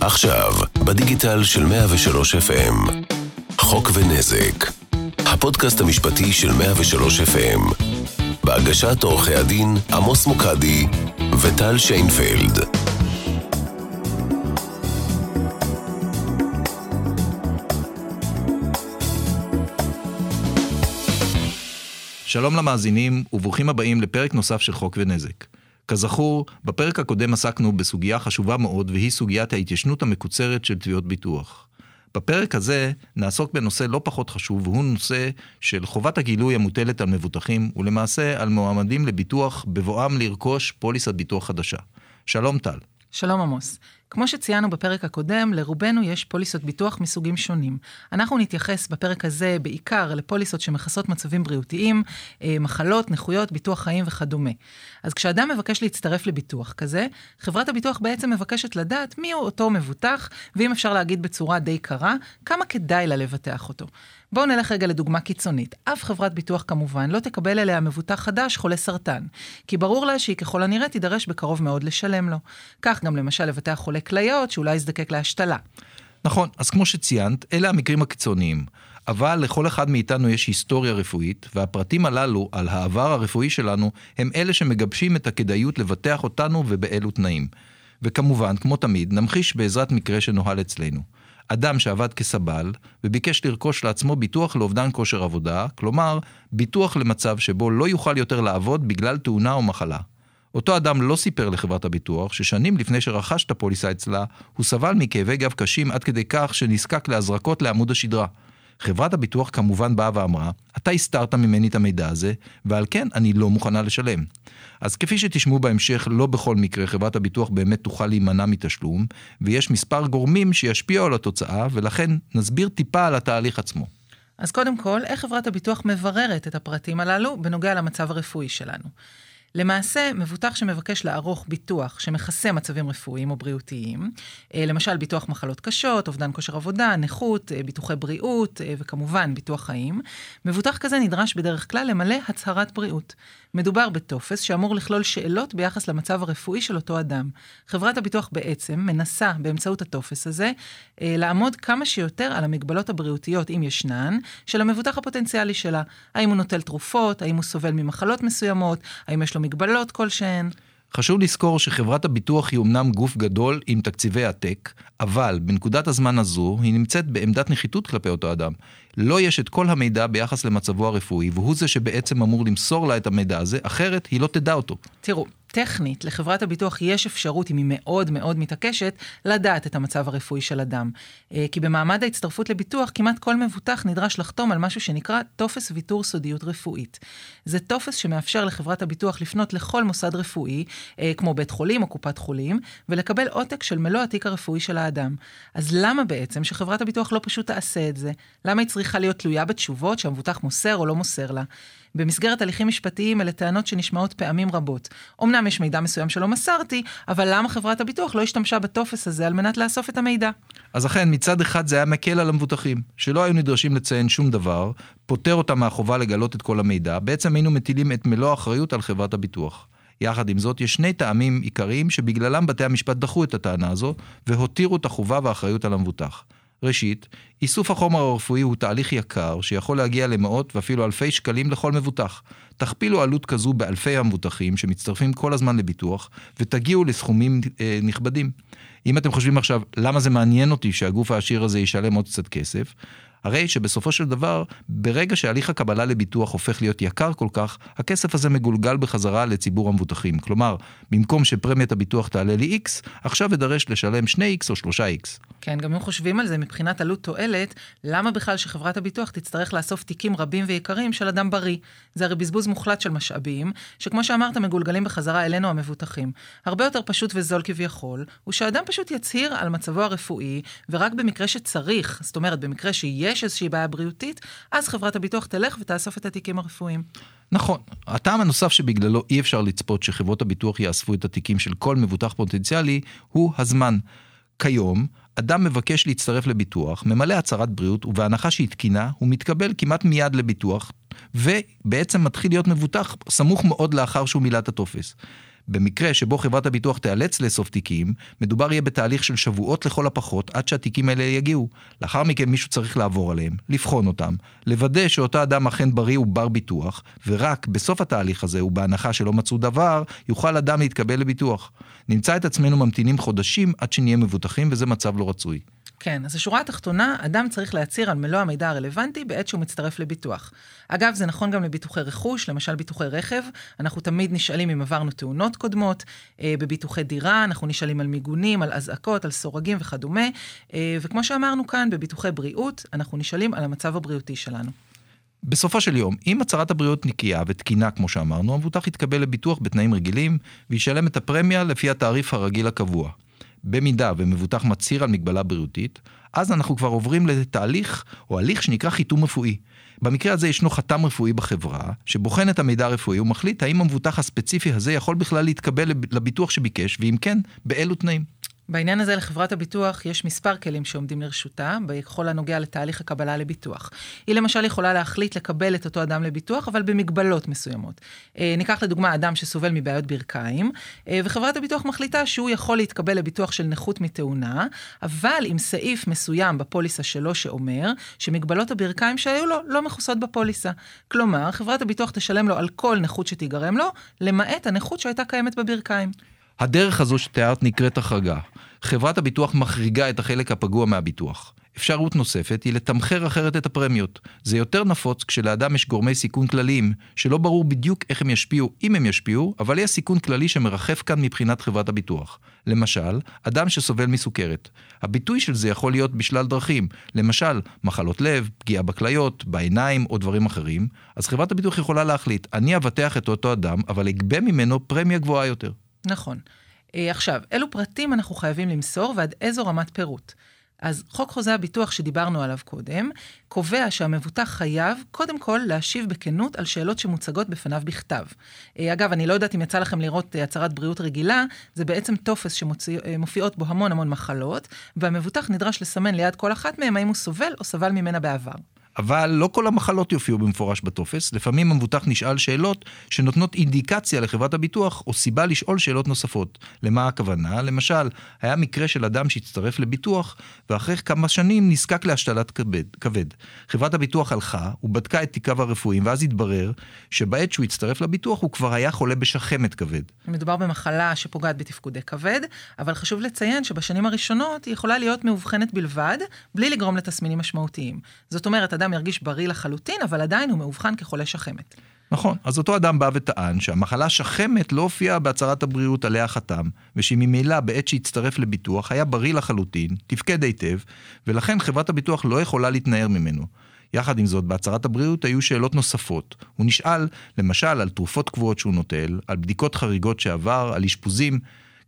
עכשיו, בדיגיטל של 103 FM, חוק ונזק, הפודקאסט המשפטי של 103 FM, בהגשת עורכי הדין עמוס מוקדי וטל שיינפלד. שלום למאזינים וברוכים הבאים לפרק נוסף של חוק ונזק. כזכור, בפרק הקודם עסקנו בסוגיה חשובה מאוד והיא סוגיית ההתיישנות המקוצרת של תביעות ביטוח. בפרק הזה נעסוק בנושא לא פחות חשוב והוא נושא של חובת הגילוי המוטלת על מבוטחים ולמעשה על מועמדים לביטוח בבואם לרכוש פוליסת ביטוח חדשה. שלום טל. שלום עמוס. כמו שציינו בפרק הקודם, לרובנו יש פוליסות ביטוח מסוגים שונים. אנחנו נתייחס בפרק הזה בעיקר לפוליסות שמכסות מצבים בריאותיים, אה, מחלות, נכויות, ביטוח חיים וכדומה. אז כשאדם מבקש להצטרף לביטוח כזה, חברת הביטוח בעצם מבקשת לדעת מיהו אותו מבוטח, ואם אפשר להגיד בצורה די קרה, כמה כדאי לה לבטח אותו. בואו נלך רגע לדוגמה קיצונית. אף חברת ביטוח כמובן לא תקבל אליה מבוטח חדש חולה סרטן, כי ברור לה שהיא ככל הנראה תידרש בקרוב מאוד לשלם לו. כך גם למשל לבטח חולה כליות שאולי יזדקק להשתלה. נכון, אז כמו שציינת, אלה המקרים הקיצוניים. אבל לכל אחד מאיתנו יש היסטוריה רפואית, והפרטים הללו על העבר הרפואי שלנו הם אלה שמגבשים את הכדאיות לבטח אותנו ובאילו תנאים. וכמובן, כמו תמיד, נמחיש בעזרת מקרה שנוהל אצלנו. אדם שעבד כסבל וביקש לרכוש לעצמו ביטוח לאובדן כושר עבודה, כלומר, ביטוח למצב שבו לא יוכל יותר לעבוד בגלל תאונה או מחלה. אותו אדם לא סיפר לחברת הביטוח ששנים לפני שרכש את הפוליסה אצלה, הוא סבל מכאבי גב קשים עד כדי כך שנזקק להזרקות לעמוד השדרה. חברת הביטוח כמובן באה ואמרה, אתה הסתרת ממני את המידע הזה, ועל כן אני לא מוכנה לשלם. אז כפי שתשמעו בהמשך, לא בכל מקרה חברת הביטוח באמת תוכל להימנע מתשלום, ויש מספר גורמים שישפיעו על התוצאה, ולכן נסביר טיפה על התהליך עצמו. אז קודם כל, איך חברת הביטוח מבררת את הפרטים הללו בנוגע למצב הרפואי שלנו? למעשה, מבוטח שמבקש לערוך ביטוח שמכסה מצבים רפואיים או בריאותיים, אה, למשל ביטוח מחלות קשות, אובדן כושר עבודה, נכות, אה, ביטוחי בריאות אה, וכמובן ביטוח חיים, מבוטח כזה נדרש בדרך כלל למלא הצהרת בריאות. מדובר בטופס שאמור לכלול שאלות ביחס למצב הרפואי של אותו אדם. חברת הביטוח בעצם מנסה באמצעות הטופס הזה לעמוד כמה שיותר על המגבלות הבריאותיות, אם ישנן, של המבוטח הפוטנציאלי שלה. האם הוא נוטל תרופות, האם הוא סובל ממחלות מסוימות, האם יש לו מגבלות כלשהן. חשוב לזכור שחברת הביטוח היא אמנם גוף גדול עם תקציבי עתק, אבל בנקודת הזמן הזו היא נמצאת בעמדת נחיתות כלפי אותו אדם. לא יש את כל המידע ביחס למצבו הרפואי, והוא זה שבעצם אמור למסור לה את המידע הזה, אחרת היא לא תדע אותו. תראו, טכנית, לחברת הביטוח יש אפשרות, אם היא מאוד מאוד מתעקשת, לדעת את המצב הרפואי של אדם. אה, כי במעמד ההצטרפות לביטוח, כמעט כל מבוטח נדרש לחתום על משהו שנקרא טופס ויתור סודיות רפואית. זה טופס שמאפשר לחברת הביטוח לפנות לכל מוסד רפואי, אה, כמו בית חולים או קופת חולים, ולקבל עותק של מלוא התיק הרפואי של האדם. אז למה בעצם שחברת הביטוח לא פשוט תעשה את זה? למה היא צריכה להיות תלויה בתשובות שהמבוטח מוסר או לא מוסר לה? במסגרת הליכים משפטיים אלה טענות שנשמעות פעמים רבות. אמנם יש מידע מסוים שלא מסרתי, אבל למה חברת הביטוח לא השתמשה בטופס הזה על מנת לאסוף את המידע? אז אכן, מצד אחד זה היה מקל על המבוטחים, שלא היו נדרשים לציין שום דבר, פוטר אותם מהחובה לגלות את כל המידע, בעצם היינו מטילים את מלוא האחריות על חברת הביטוח. יחד עם זאת, יש שני טעמים עיקריים שבגללם בתי המשפט דחו את הטענה הזו, והותירו את החובה והאחריות על המבוטח. ראשית, איסוף החומר הרפואי הוא תהליך יקר שיכול להגיע למאות ואפילו אלפי שקלים לכל מבוטח. תכפילו עלות כזו באלפי המבוטחים שמצטרפים כל הזמן לביטוח ותגיעו לסכומים אה, נכבדים. אם אתם חושבים עכשיו למה זה מעניין אותי שהגוף העשיר הזה ישלם עוד קצת כסף, הרי שבסופו של דבר, ברגע שהליך הקבלה לביטוח הופך להיות יקר כל כך, הכסף הזה מגולגל בחזרה לציבור המבוטחים. כלומר, במקום שפרמיית הביטוח תעלה לי X, עכשיו אדרש לשלם 2X או 3X. כן, גם אם חושבים על זה מבחינת עלות תועלת, למה בכלל שחברת הביטוח תצטרך לאסוף תיקים רבים ויקרים של אדם בריא? זה הרי בזבוז מוחלט של משאבים, שכמו שאמרת, מגולגלים בחזרה אלינו המבוטחים. הרבה יותר פשוט וזול כביכול, הוא שאדם פשוט יצהיר על מצבו הרפואי, ורק במקרה שצריך, זאת אומרת, במקרה שיש איזושהי בעיה בריאותית, אז חברת הביטוח תלך ותאסוף את התיקים הרפואיים. נכון. הטעם הנוסף שבגללו אי אפשר לצפות שחברות הביטוח יאספו את התיקים של כל מבוטח פוטנציאלי, הוא הזמן. כיום, אדם מבקש להצטרף לביטוח, ממלא הצהרת בריאות, ובהנחה שהיא תקינה, הוא מתקבל כמעט מיד לביטוח, ובעצם מתחיל להיות מבוטח סמוך מאוד לאחר שהוא מילא את הטופס. במקרה שבו חברת הביטוח תיאלץ לאסוף תיקים, מדובר יהיה בתהליך של שבועות לכל הפחות עד שהתיקים האלה יגיעו. לאחר מכן מישהו צריך לעבור עליהם, לבחון אותם, לוודא שאותו אדם אכן בריא ובר ביטוח, ורק בסוף התהליך הזה, ובהנחה שלא מצאו דבר, יוכל אדם להתקבל לביטוח. נמצא את עצמנו ממתינים חודשים עד שנהיה מבוטחים, וזה מצב לא רצוי. כן, אז השורה התחתונה, אדם צריך להצהיר על מלוא המידע הרלוונטי בעת שהוא מצטרף לביטוח. אגב, זה נכון גם לביטוחי רכוש, למשל ביטוחי רכב, אנחנו תמיד נשאלים אם עברנו תאונות קודמות, אה, בביטוחי דירה, אנחנו נשאלים על מיגונים, על אזעקות, על סורגים וכדומה, אה, וכמו שאמרנו כאן, בביטוחי בריאות, אנחנו נשאלים על המצב הבריאותי שלנו. בסופו של יום, אם הצהרת הבריאות נקייה ותקינה כמו שאמרנו, המבוטח יתקבל לביטוח בתנאים רגילים וישלם את הפרמיה לפי התעריף הרגיל הקבוע. במידה ומבוטח מצהיר על מגבלה בריאותית, אז אנחנו כבר עוברים לתהליך או הליך שנקרא חיתום רפואי. במקרה הזה ישנו חתם רפואי בחברה, שבוחן את המידע הרפואי ומחליט האם המבוטח הספציפי הזה יכול בכלל להתקבל לביטוח שביקש, ואם כן, באילו תנאים. בעניין הזה לחברת הביטוח יש מספר כלים שעומדים לרשותה, בכל הנוגע לתהליך הקבלה לביטוח. היא למשל יכולה להחליט לקבל את אותו אדם לביטוח, אבל במגבלות מסוימות. אה, ניקח לדוגמה אדם שסובל מבעיות ברכיים, אה, וחברת הביטוח מחליטה שהוא יכול להתקבל לביטוח של נכות מתאונה, אבל עם סעיף מסוים בפוליסה שלו שאומר שמגבלות הברכיים שהיו לו לא מכוסות בפוליסה. כלומר, חברת הביטוח תשלם לו על כל נכות שתיגרם לו, למעט הנכות שהייתה קיימת בברכיים. הדרך הזו שתיארת נקראת החרגה. חברת הביטוח מחריגה את החלק הפגוע מהביטוח. אפשרות נוספת היא לתמחר אחרת את הפרמיות. זה יותר נפוץ כשלאדם יש גורמי סיכון כלליים, שלא ברור בדיוק איך הם ישפיעו, אם הם ישפיעו, אבל יש סיכון כללי שמרחף כאן מבחינת חברת הביטוח. למשל, אדם שסובל מסוכרת. הביטוי של זה יכול להיות בשלל דרכים, למשל, מחלות לב, פגיעה בכליות, בעיניים או דברים אחרים, אז חברת הביטוח יכולה להחליט, אני אבטח את אותו אדם, אבל אגבה ממנו פרמיה גבוהה יותר. נכון. אה, עכשיו, אילו פרטים אנחנו חייבים למסור ועד איזו רמת פירוט? אז חוק חוזה הביטוח שדיברנו עליו קודם, קובע שהמבוטח חייב קודם כל להשיב בכנות על שאלות שמוצגות בפניו בכתב. אה, אגב, אני לא יודעת אם יצא לכם לראות אה, הצהרת בריאות רגילה, זה בעצם טופס שמופיעות בו המון המון מחלות, והמבוטח נדרש לסמן ליד כל אחת מהן האם הוא סובל או סבל ממנה בעבר. אבל לא כל המחלות יופיעו במפורש בטופס, לפעמים המבוטח נשאל שאלות שנותנות אינדיקציה לחברת הביטוח או סיבה לשאול שאלות נוספות. למה הכוונה? למשל, היה מקרה של אדם שהצטרף לביטוח ואחרי כמה שנים נזקק להשתלת כבד. כבד. חברת הביטוח הלכה ובדקה את תיקיו הרפואיים ואז התברר שבעת שהוא הצטרף לביטוח הוא כבר היה חולה בשחמת כבד. מדובר במחלה שפוגעת בתפקודי כבד, אבל חשוב לציין שבשנים הראשונות היא יכולה להיות מאובחנת בלבד, בלי לגרום לתסמינים משמעותיים. זאת אומרת, אדם ירגיש בריא לחלוטין, אבל עדיין הוא מאובחן כחולה שחמת. נכון, אז אותו אדם בא וטען שהמחלה שחמת לא הופיעה בהצהרת הבריאות עליה חתם, ושממילא בעת שהצטרף לביטוח היה בריא לחלוטין, תפקד היטב, ולכן חברת הביטוח לא יכולה להתנער ממנו. יחד עם זאת, בהצהרת הבריאות היו שאלות נוספות. הוא נשאל, למשל, על תרופות קבועות שהוא נוטל, על בדיקות חריגות שעבר, על אשפוזים,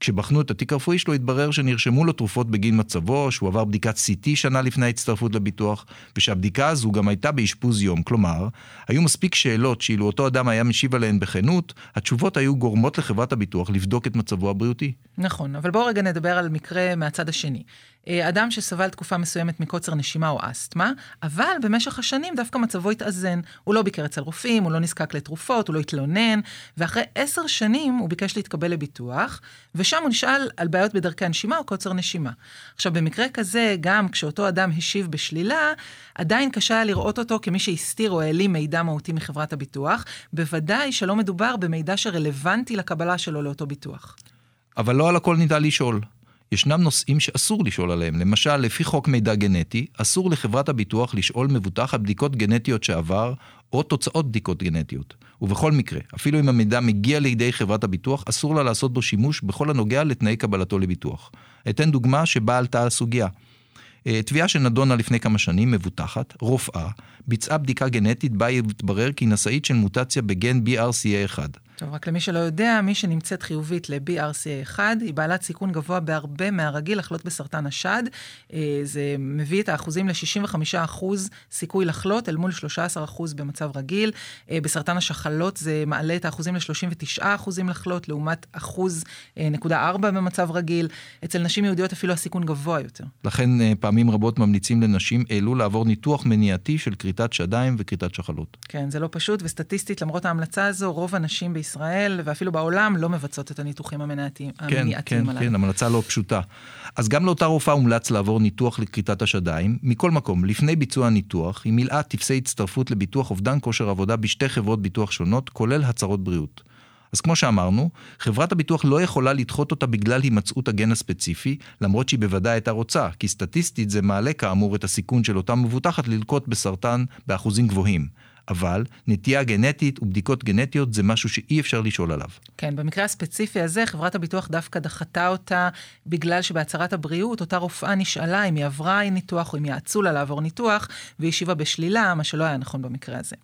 כשבחנו את התיק הרפואי שלו התברר שנרשמו לו תרופות בגין מצבו, שהוא עבר בדיקת CT שנה לפני ההצטרפות לביטוח, ושהבדיקה הזו גם הייתה באשפוז יום. כלומר, היו מספיק שאלות שאילו אותו אדם היה משיב עליהן בכנות, התשובות היו גורמות לחברת הביטוח לבדוק את מצבו הבריאותי. נכון, אבל בואו רגע נדבר על מקרה מהצד השני. אה, אדם שסבל תקופה מסוימת מקוצר נשימה או אסתמה, אבל במשך השנים דווקא מצבו התאזן. הוא לא ביקר אצל רופאים, הוא לא נזקק לתרופות, הוא לא התלונן, ואחרי עשר שנים הוא ביקש להתקבל לביטוח, ושם הוא נשאל על בעיות בדרכי הנשימה או קוצר נשימה. עכשיו, במקרה כזה, גם כשאותו אדם השיב בשלילה, עדיין קשה היה לראות אותו כמי שהסתיר או העלים מידע מהותי מחברת הביטוח, בוודאי שלא מדובר במידע שרלוונטי לקבלה שלו לאותו ביטוח. אבל לא על הכל ניתן לשאול. ישנם נושאים שאסור לשאול עליהם. למשל, לפי חוק מידע גנטי, אסור לחברת הביטוח לשאול מבוטח על בדיקות גנטיות שעבר, או תוצאות בדיקות גנטיות. ובכל מקרה, אפילו אם המידע מגיע לידי חברת הביטוח, אסור לה לעשות בו שימוש בכל הנוגע לתנאי קבלתו לביטוח. אתן דוגמה שבה עלתה הסוגיה. אה, תביעה שנדונה לפני כמה שנים, מבוטחת, רופאה, ביצעה בדיקה גנטית בה התברר כי נשאית של מוטציה בגן BRCA1. טוב, רק למי שלא יודע, מי שנמצאת חיובית ל-BRCA1 היא בעלת סיכון גבוה בהרבה מהרגיל לחלות בסרטן השד. אה, זה מביא את האחוזים ל-65% סיכוי לחלות אל מול 13% במצב רגיל. אה, בסרטן השחלות זה מעלה את האחוזים ל-39% לחלות לעומת 1.4 במצב רגיל. אצל נשים יהודיות אפילו הסיכון גבוה יותר. לכן פעמים רבות ממליצים לנשים אלו לעבור ניתוח מניעתי של כריתת שדיים וכריתת שחלות. כן, זה לא פשוט, וסטטיסטית, למרות ההמלצה הזו, רוב הנשים בישראל ואפילו בעולם לא מבצעות את הניתוחים המניעתיים כן, כן, הללו. כן, המלצה לא פשוטה. אז גם לאותה רופאה הומלץ לעבור ניתוח לכריתת השדיים. מכל מקום, לפני ביצוע הניתוח, היא מילאה טפסי הצטרפות לביטוח אובדן כושר עבודה בשתי חברות ביטוח שונות, כולל הצהרות בריאות. אז כמו שאמרנו, חברת הביטוח לא יכולה לדחות אותה בגלל הימצאות הגן הספציפי, למרות שהיא בוודאי הייתה רוצה, כי סטטיסטית זה מעלה כאמור את הסיכון של אותה מבוטחת ללקוט בסרטן באחוזים גבוהים. אבל נטייה גנטית ובדיקות גנטיות זה משהו שאי אפשר לשאול עליו. כן, במקרה הספציפי הזה, חברת הביטוח דווקא דחתה אותה בגלל שבהצהרת הבריאות, אותה רופאה נשאלה אם היא עברה ניתוח או אם יעצו לה לעבור ניתוח, והיא השיבה בשלילה, מה שלא היה נכון במקרה הזה.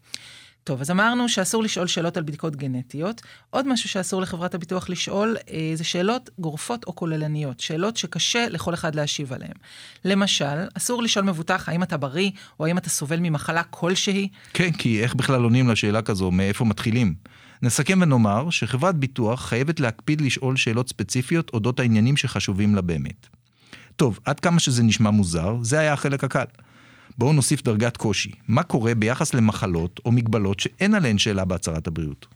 טוב, אז אמרנו שאסור לשאול שאלות על בדיקות גנטיות. עוד משהו שאסור לחברת הביטוח לשאול אה, זה שאלות גורפות או כוללניות, שאלות שקשה לכל אחד להשיב עליהן. למשל, אסור לשאול מבוטח האם אתה בריא או האם אתה סובל ממחלה כלשהי. כן, כי איך בכלל עונים לשאלה כזו, מאיפה מתחילים? נסכם ונאמר שחברת ביטוח חייבת להקפיד לשאול שאלות ספציפיות אודות העניינים שחשובים לה באמת. טוב, עד כמה שזה נשמע מוזר, זה היה החלק הקל. בואו נוסיף דרגת קושי. מה קורה ביחס למחלות או מגבלות שאין עליהן שאלה בהצהרת הבריאות?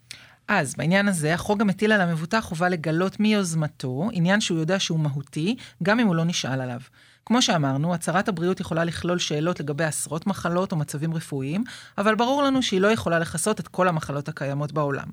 אז בעניין הזה, החוק גם מטיל על המבוטח חובה לגלות מיוזמתו, עניין שהוא יודע שהוא מהותי, גם אם הוא לא נשאל עליו. כמו שאמרנו, הצהרת הבריאות יכולה לכלול שאלות לגבי עשרות מחלות או מצבים רפואיים, אבל ברור לנו שהיא לא יכולה לכסות את כל המחלות הקיימות בעולם.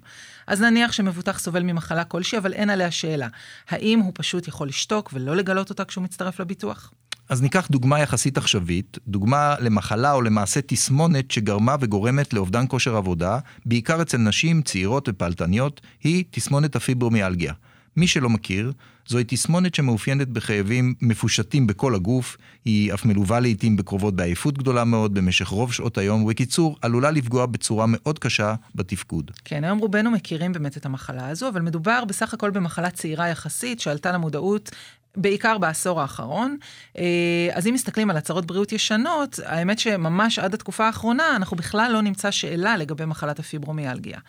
אז נניח שמבוטח סובל ממחלה כלשהי, אבל אין עליה שאלה. האם הוא פשוט יכול לשתוק ולא לגלות אותה כשהוא מצטרף לביטוח? אז ניקח דוגמה יחסית עכשווית, דוגמה למחלה או למעשה תסמונת שגרמה וגורמת לאובדן כושר עבודה, בעיקר אצל נשים צעירות ופעלתניות, היא תסמונת הפיברומיאלגיה. מי שלא מכיר, זוהי תסמונת שמאופיינת בכאבים מפושטים בכל הגוף, היא אף מלווה לעיתים בקרובות בעייפות גדולה מאוד במשך רוב שעות היום, ובקיצור, עלולה לפגוע בצורה מאוד קשה בתפקוד. כן, היום רובנו מכירים באמת את המחלה הזו, אבל מדובר בסך הכל במחלה צעירה יחסית, שעלתה למודעות בעיקר בעשור האחרון. אה, אז אם מסתכלים על הצהרות בריאות ישנות, האמת שממש עד התקופה האחרונה אנחנו בכלל לא נמצא שאלה לגבי מחלת הפיברומיאלגיה.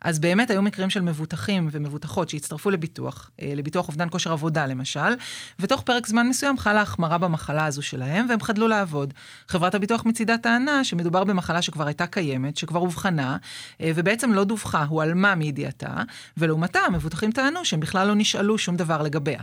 אז באמת היו מקרים של מבוטחים ומבוטחות שהצטרפו לביטוח, אה, לביטוח אובדן כושר עבודה למשל, ותוך פרק זמן מסוים חלה החמרה במחלה הזו שלהם, והם חדלו לעבוד. חברת הביטוח מצידה טענה שמדובר במחלה שכבר הייתה קיימת, שכבר אובחנה, אה, ובעצם לא דווחה, הועלמה מידיעתה, ולעומתה המבוטחים טענו שהם בכלל לא נשאלו שום דבר לגביה.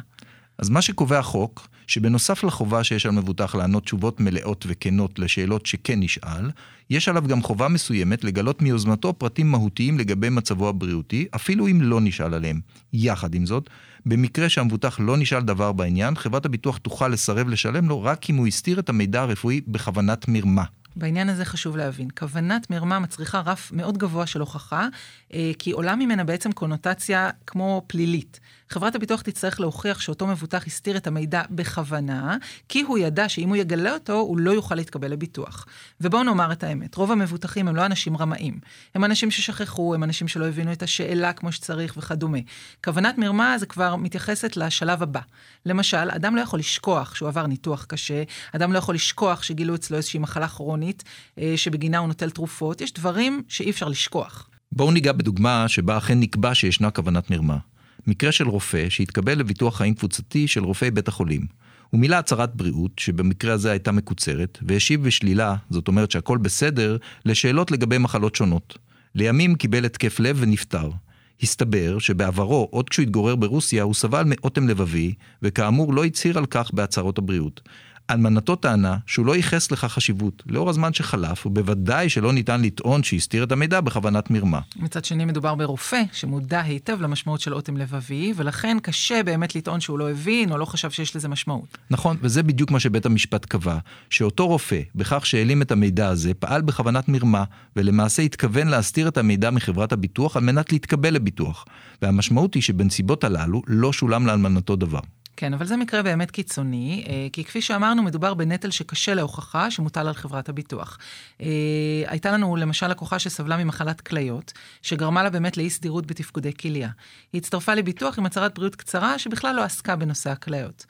אז מה שקובע החוק, שבנוסף לחובה שיש על מבוטח לענות תשובות מלאות וכנות לשאלות שכן נשאל, יש עליו גם חובה מסוימת לגלות מיוזמתו פרטים מהותיים לגבי מצבו הבריאותי, אפילו אם לא נשאל עליהם. יחד עם זאת, במקרה שהמבוטח לא נשאל דבר בעניין, חברת הביטוח תוכל לסרב לשלם לו רק אם הוא הסתיר את המידע הרפואי בכוונת מרמה. בעניין הזה חשוב להבין, כוונת מרמה מצריכה רף מאוד גבוה של הוכחה, אה, כי עולה ממנה בעצם קונוטציה כמו פלילית. חברת הביטוח תצטרך להוכיח שאותו מבוטח הסתיר את המידע בכוונה, כי הוא ידע שאם הוא יגלה אותו, הוא לא יוכל להתקבל לביטוח. ובואו נאמר את האמת, רוב המבוטחים הם לא אנשים רמאים. הם אנשים ששכחו, הם אנשים שלא הבינו את השאלה כמו שצריך וכדומה. כוונת מרמה זה כבר מתייחסת לשלב הבא. למשל, אדם לא יכול לשכוח שהוא עבר ניתוח קשה, אדם לא יכול לשכוח שגילו אצלו איזושהי מחלה כרונית, אה, שבגינה הוא נוטל תרופות, יש דברים שאי אפשר לשכוח. בואו ניגע בדוגמה שבה אכן נקבע שישנה כוונת מרמה. מקרה של רופא שהתקבל לביטוח חיים קבוצתי של רופאי בית החולים. הוא מילא הצהרת בריאות, שבמקרה הזה הייתה מקוצרת, והשיב בשלילה, זאת אומרת שהכל בסדר, לשאלות לגבי מחלות שונות. לימים קיבל התקף לב ונפטר. הסתבר שבעברו, עוד כשהוא התגורר ברוסיה, הוא סבל מאוטם לבבי, וכאמור לא הצהיר על כך בהצהרות הבריאות. אלמנתו טענה שהוא לא ייחס לכך חשיבות לאור הזמן שחלף, ובוודאי שלא ניתן לטעון שהסתיר את המידע בכוונת מרמה. מצד שני מדובר ברופא שמודע היטב למשמעות של אוטם לבבי, ולכן קשה באמת לטעון שהוא לא הבין או לא חשב שיש לזה משמעות. נכון, וזה בדיוק מה שבית המשפט קבע, שאותו רופא, בכך שהעלים את המידע הזה, פעל בכוונת מרמה, ולמעשה התכוון להסתיר את המידע מחברת הביטוח על מנת להתקבל לביטוח. והמשמעות היא שבנסיבות הללו לא שולם לאלמנתו דבר. כן, אבל זה מקרה באמת קיצוני, אה, כי כפי שאמרנו, מדובר בנטל שקשה להוכחה, שמוטל על חברת הביטוח. אה, הייתה לנו למשל לקוחה שסבלה ממחלת כליות, שגרמה לה באמת לאי סדירות בתפקודי כליה. היא הצטרפה לביטוח עם הצהרת בריאות קצרה, שבכלל לא עסקה בנושא הכליות.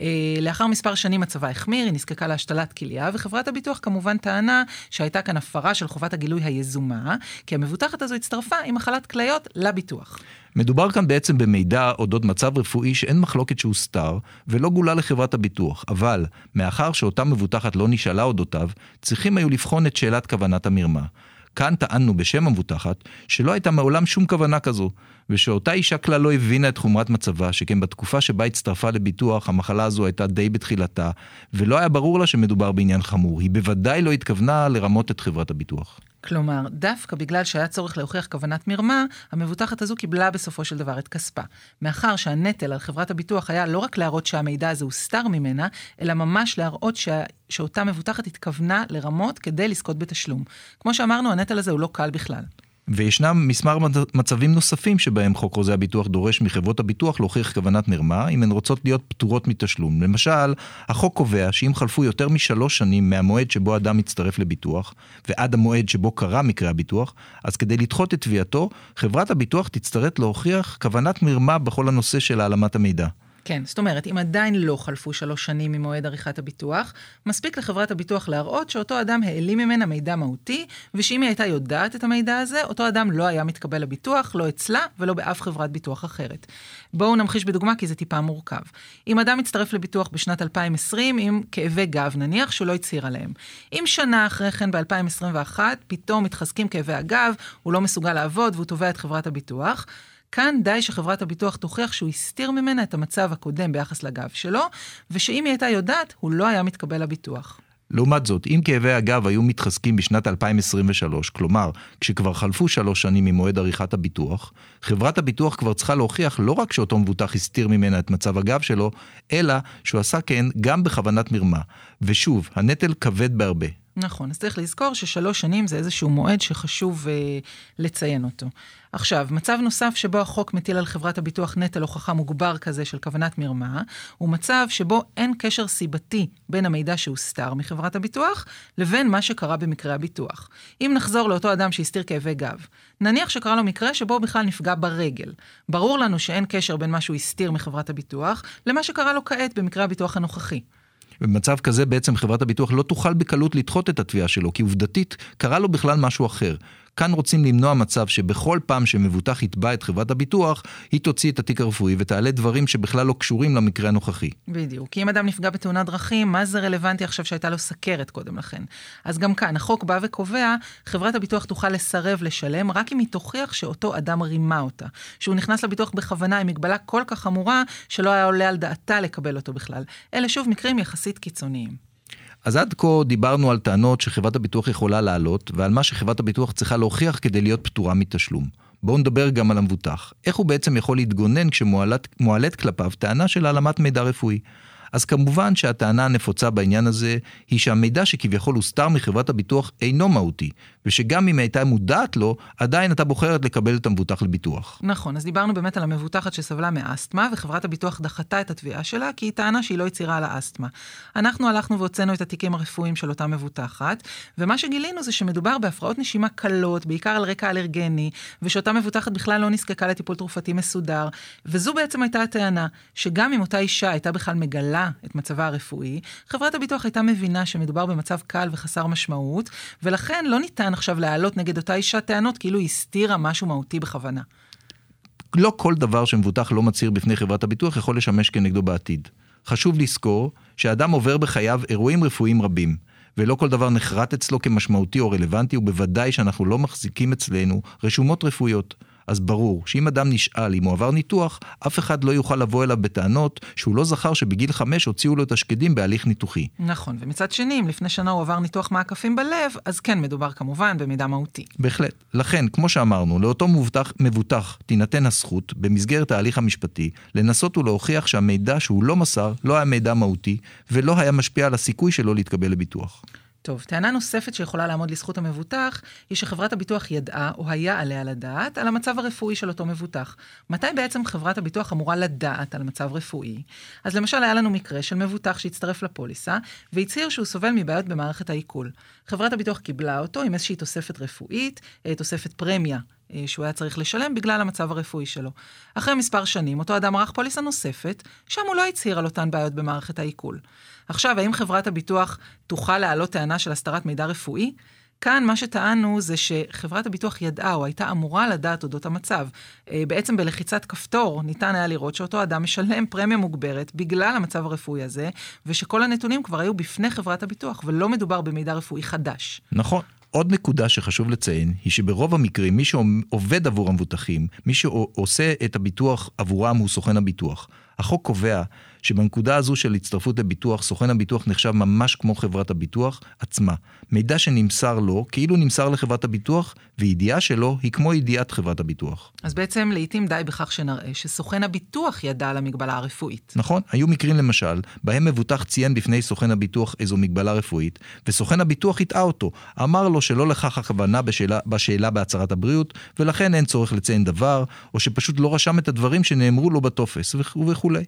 אה, לאחר מספר שנים מצבה החמיר, היא נזקקה להשתלת כליה, וחברת הביטוח כמובן טענה שהייתה כאן הפרה של חובת הגילוי היזומה, כי המבוטחת הזו הצטרפה עם מחלת כליות לביטוח. מדובר כאן בעצם במידע אודות מצב רפואי שאין מחלוקת שהוסתר ולא גולה לחברת הביטוח, אבל מאחר שאותה מבוטחת לא נשאלה אודותיו, צריכים היו לבחון את שאלת כוונת המרמה. כאן טענו בשם המבוטחת שלא הייתה מעולם שום כוונה כזו, ושאותה אישה כלל לא הבינה את חומרת מצבה, שכן בתקופה שבה הצטרפה לביטוח, המחלה הזו הייתה די בתחילתה, ולא היה ברור לה שמדובר בעניין חמור. היא בוודאי לא התכוונה לרמות את חברת הביטוח. כלומר, דווקא בגלל שהיה צורך להוכיח כוונת מרמה, המבוטחת הזו קיבלה בסופו של דבר את כספה. מאחר שהנטל על חברת הביטוח היה לא רק להראות שהמידע הזה הוסתר ממנה, אלא ממש להראות שה... שאותה מבוטחת התכוונה לרמות כדי לזכות בתשלום. כמו שאמרנו, הנטל הזה הוא לא קל בכלל. וישנם מספר מצבים נוספים שבהם חוק חוזה הביטוח דורש מחברות הביטוח להוכיח כוונת מרמה אם הן רוצות להיות פטורות מתשלום. למשל, החוק קובע שאם חלפו יותר משלוש שנים מהמועד שבו אדם מצטרף לביטוח ועד המועד שבו קרה מקרה הביטוח, אז כדי לדחות את תביעתו, חברת הביטוח תצטרך להוכיח כוונת מרמה בכל הנושא של העלמת המידע. כן, זאת אומרת, אם עדיין לא חלפו שלוש שנים ממועד עריכת הביטוח, מספיק לחברת הביטוח להראות שאותו אדם העלים ממנה מידע מהותי, ושאם היא הייתה יודעת את המידע הזה, אותו אדם לא היה מתקבל לביטוח, לא אצלה ולא באף חברת ביטוח אחרת. בואו נמחיש בדוגמה, כי זה טיפה מורכב. אם אדם מצטרף לביטוח בשנת 2020 עם כאבי גב, נניח שהוא לא הצהיר עליהם. אם שנה אחרי כן, ב-2021, פתאום מתחזקים כאבי הגב, הוא לא מסוגל לעבוד והוא תובע את חברת הביטוח, כאן די שחברת הביטוח תוכיח שהוא הסתיר ממנה את המצב הקודם ביחס לגב שלו, ושאם היא הייתה יודעת, הוא לא היה מתקבל לביטוח. לעומת זאת, אם כאבי הגב היו מתחזקים בשנת 2023, כלומר, כשכבר חלפו שלוש שנים ממועד עריכת הביטוח, חברת הביטוח כבר צריכה להוכיח לא רק שאותו מבוטח הסתיר ממנה את מצב הגב שלו, אלא שהוא עשה כן גם בכוונת מרמה. ושוב, הנטל כבד בהרבה. נכון, אז צריך לזכור ששלוש שנים זה איזשהו מועד שחשוב אה, לציין אותו. עכשיו, מצב נוסף שבו החוק מטיל על חברת הביטוח נטל הוכחה מוגבר כזה של כוונת מרמה, הוא מצב שבו אין קשר סיבתי בין המידע שהוסתר מחברת הביטוח לבין מה שקרה במקרה הביטוח. אם נחזור לאותו אדם שהסתיר כאבי גב, נניח שקרה לו מקרה שבו הוא בכלל נפגע ברגל. ברור לנו שאין קשר בין מה שהוא הסתיר מחברת הביטוח למה שקרה לו כעת במקרה הביטוח הנוכחי. במצב כזה בעצם חברת הביטוח לא תוכל בקלות לדחות את התביעה שלו, כי עובדתית קרה לו בכלל משהו אחר. כאן רוצים למנוע מצב שבכל פעם שמבוטח יתבע את חברת הביטוח, היא תוציא את התיק הרפואי ותעלה דברים שבכלל לא קשורים למקרה הנוכחי. בדיוק. כי אם אדם נפגע בתאונת דרכים, מה זה רלוונטי עכשיו שהייתה לו סכרת קודם לכן? אז גם כאן, החוק בא וקובע, חברת הביטוח תוכל לסרב לשלם רק אם היא תוכיח שאותו אדם רימה אותה. שהוא נכנס לביטוח בכוונה עם מגבלה כל כך חמורה, שלא היה עולה על דעתה לקבל אותו בכלל. אלה שוב מקרים יחסית קיצוניים. אז עד כה דיברנו על טענות שחברת הביטוח יכולה להעלות, ועל מה שחברת הביטוח צריכה להוכיח כדי להיות פטורה מתשלום. בואו נדבר גם על המבוטח. איך הוא בעצם יכול להתגונן כשמועלת כלפיו טענה של העלמת מידע רפואי? אז כמובן שהטענה הנפוצה בעניין הזה היא שהמידע שכביכול הוסתר מחברת הביטוח אינו מהותי, ושגם אם הייתה מודעת לו, עדיין אתה בוחרת לקבל את המבוטח לביטוח. נכון, אז דיברנו באמת על המבוטחת שסבלה מאסתמה, וחברת הביטוח דחתה את התביעה שלה, כי היא טענה שהיא לא הצהירה על האסתמה. אנחנו הלכנו והוצאנו את התיקים הרפואיים של אותה מבוטחת, ומה שגילינו זה שמדובר בהפרעות נשימה קלות, בעיקר על רקע אלרגני, ושאותה מבוטחת בכלל לא נזקקה לטיפול תרופתי מסודר, וזו בעצם הייתה הטענה, שגם אם אותה אישה הייתה בכלל מגלה את מצבה הרפואי, חברת הביטוח הייתה מבינה שמדובר במצב קל וחסר משמעות, ולכן לא ניתן עכשיו להעלות נגד אותה אישה טענות כאילו היא הסתירה משהו מהותי בכוונה. לא כל דבר שמבוטח לא מצהיר בפני חברת הביטוח יכול לשמש כנגדו בעתיד. חשוב לזכור שאדם עובר בחייו אירועים רפואיים רבים, ולא כל דבר נחרט אצלו כמשמעותי או רלוונטי, ובוודאי שאנחנו לא מחזיקים אצלנו רשומות רפואיות. אז ברור שאם אדם נשאל אם הוא עבר ניתוח, אף אחד לא יוכל לבוא אליו בטענות שהוא לא זכר שבגיל חמש הוציאו לו את השקדים בהליך ניתוחי. נכון, ומצד שני, אם לפני שנה הוא עבר ניתוח מעקפים בלב, אז כן מדובר כמובן במידע מהותי. בהחלט. לכן, כמו שאמרנו, לאותו מבוטח, מבוטח תינתן הזכות, במסגרת ההליך המשפטי, לנסות ולהוכיח שהמידע שהוא לא מסר לא היה מידע מהותי, ולא היה משפיע על הסיכוי שלו להתקבל לביטוח. טוב, טענה נוספת שיכולה לעמוד לזכות המבוטח, היא שחברת הביטוח ידעה, או היה עליה לדעת, על המצב הרפואי של אותו מבוטח. מתי בעצם חברת הביטוח אמורה לדעת על מצב רפואי? אז למשל, היה לנו מקרה של מבוטח שהצטרף לפוליסה, והצהיר שהוא סובל מבעיות במערכת העיכול. חברת הביטוח קיבלה אותו עם איזושהי תוספת רפואית, אה, תוספת פרמיה שהוא היה צריך לשלם בגלל המצב הרפואי שלו. אחרי מספר שנים, אותו אדם ערך פוליסה נוספת, שם הוא לא הצהיר על אותן בעיות במערכת העיכול. עכשיו, האם חברת הביטוח תוכל להעלות טענה של הסתרת מידע רפואי? כאן מה שטענו זה שחברת הביטוח ידעה או הייתה אמורה לדעת אודות המצב. אה, בעצם בלחיצת כפתור ניתן היה לראות שאותו אדם משלם פרמיה מוגברת בגלל המצב הרפואי הזה, ושכל הנתונים כבר היו בפני חברת הביטוח, ולא מדובר במידע רפואי חדש. נכון. עוד נקודה שחשוב לציין, היא שברוב המקרים מי שעובד עבור המבוטחים, מי שעושה את הביטוח עבורם הוא סוכן הביטוח. החוק קובע שבנקודה הזו של הצטרפות לביטוח, סוכן הביטוח נחשב ממש כמו חברת הביטוח עצמה. מידע שנמסר לו, כאילו נמסר לחברת הביטוח, וידיעה שלו היא כמו ידיעת חברת הביטוח. אז בעצם לעיתים די בכך שנראה שסוכן הביטוח ידע על המגבלה הרפואית. נכון, היו מקרים למשל, בהם מבוטח ציין בפני סוכן הביטוח איזו מגבלה רפואית, וסוכן הביטוח הטעה אותו, אמר לו שלא לכך הכוונה בשאלה, בשאלה בהצהרת הבריאות, ולכן אין צורך לציין דבר, או שפשוט לא רשם את הדברים שנאמרו לו בטופס, וכולי.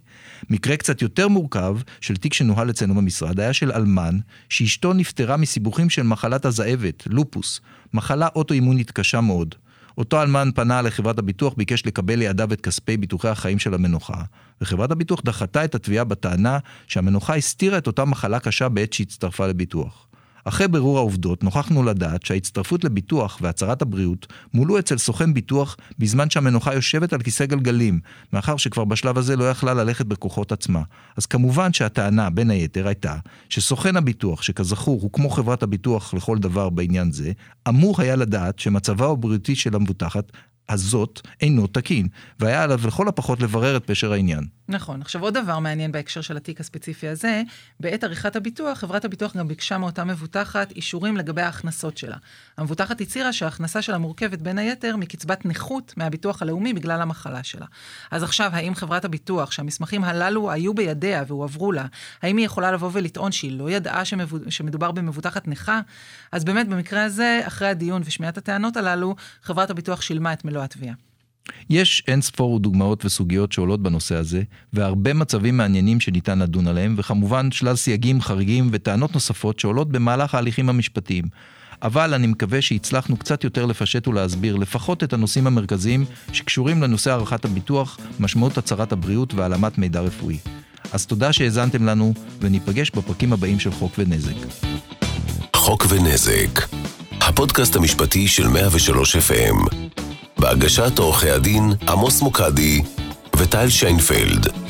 מקרה קצת יותר מורכב של תיק שנוהל אצלנו במשרד היה של אלמן, שאשתו נפטרה מסיבוכים של מחלת הזאבת, לופוס, מחלה אוטואימונית קשה מאוד. אותו אלמן פנה לחברת הביטוח, ביקש לקבל לידיו את כספי ביטוחי החיים של המנוחה, וחברת הביטוח דחתה את התביעה בטענה שהמנוחה הסתירה את אותה מחלה קשה בעת שהצטרפה לביטוח. אחרי בירור העובדות, נוכחנו לדעת שההצטרפות לביטוח והצהרת הבריאות מולאו אצל סוכן ביטוח בזמן שהמנוחה יושבת על כיסא גלגלים, מאחר שכבר בשלב הזה לא יכלה ללכת בכוחות עצמה. אז כמובן שהטענה, בין היתר, הייתה שסוכן הביטוח, שכזכור הוא כמו חברת הביטוח לכל דבר בעניין זה, אמור היה לדעת שמצבה הבריאותי של המבוטחת הזאת אינו תקין, והיה עליו לכל הפחות לברר את פשר העניין. נכון. עכשיו עוד דבר מעניין בהקשר של התיק הספציפי הזה, בעת עריכת הביטוח, חברת הביטוח גם ביקשה מאותה מבוטחת אישורים לגבי ההכנסות שלה. המבוטחת הצהירה שההכנסה שלה מורכבת בין היתר מקצבת נכות מהביטוח הלאומי בגלל המחלה שלה. אז עכשיו, האם חברת הביטוח, שהמסמכים הללו היו בידיה והועברו לה, האם היא יכולה לבוא ולטעון שהיא לא ידעה שמדובר במבוטחת נכה? אז באמת, במקרה הזה, אחרי הדיון ושמיעת הטענות הללו, חברת הביטוח שילמה את מלוא התביעה. יש אין ספור דוגמאות וסוגיות שעולות בנושא הזה, והרבה מצבים מעניינים שניתן לדון עליהם, וכמובן שלל סייגים, חריגים וטענות נוספות שעולות במהלך ההליכים המשפטיים. אבל אני מקווה שהצלחנו קצת יותר לפשט ולהסביר לפחות את הנושאים המרכזיים שקשורים לנושא הערכת הביטוח, משמעות הצהרת הבריאות והעלמת מידע רפואי. אז תודה שהאזנתם לנו, וניפגש בפרקים הבאים של חוק ונזק. חוק ונזק, הפודקאסט המשפטי של 103 FM. בהגשת עורכי הדין עמוס מוקדי וטל שיינפלד.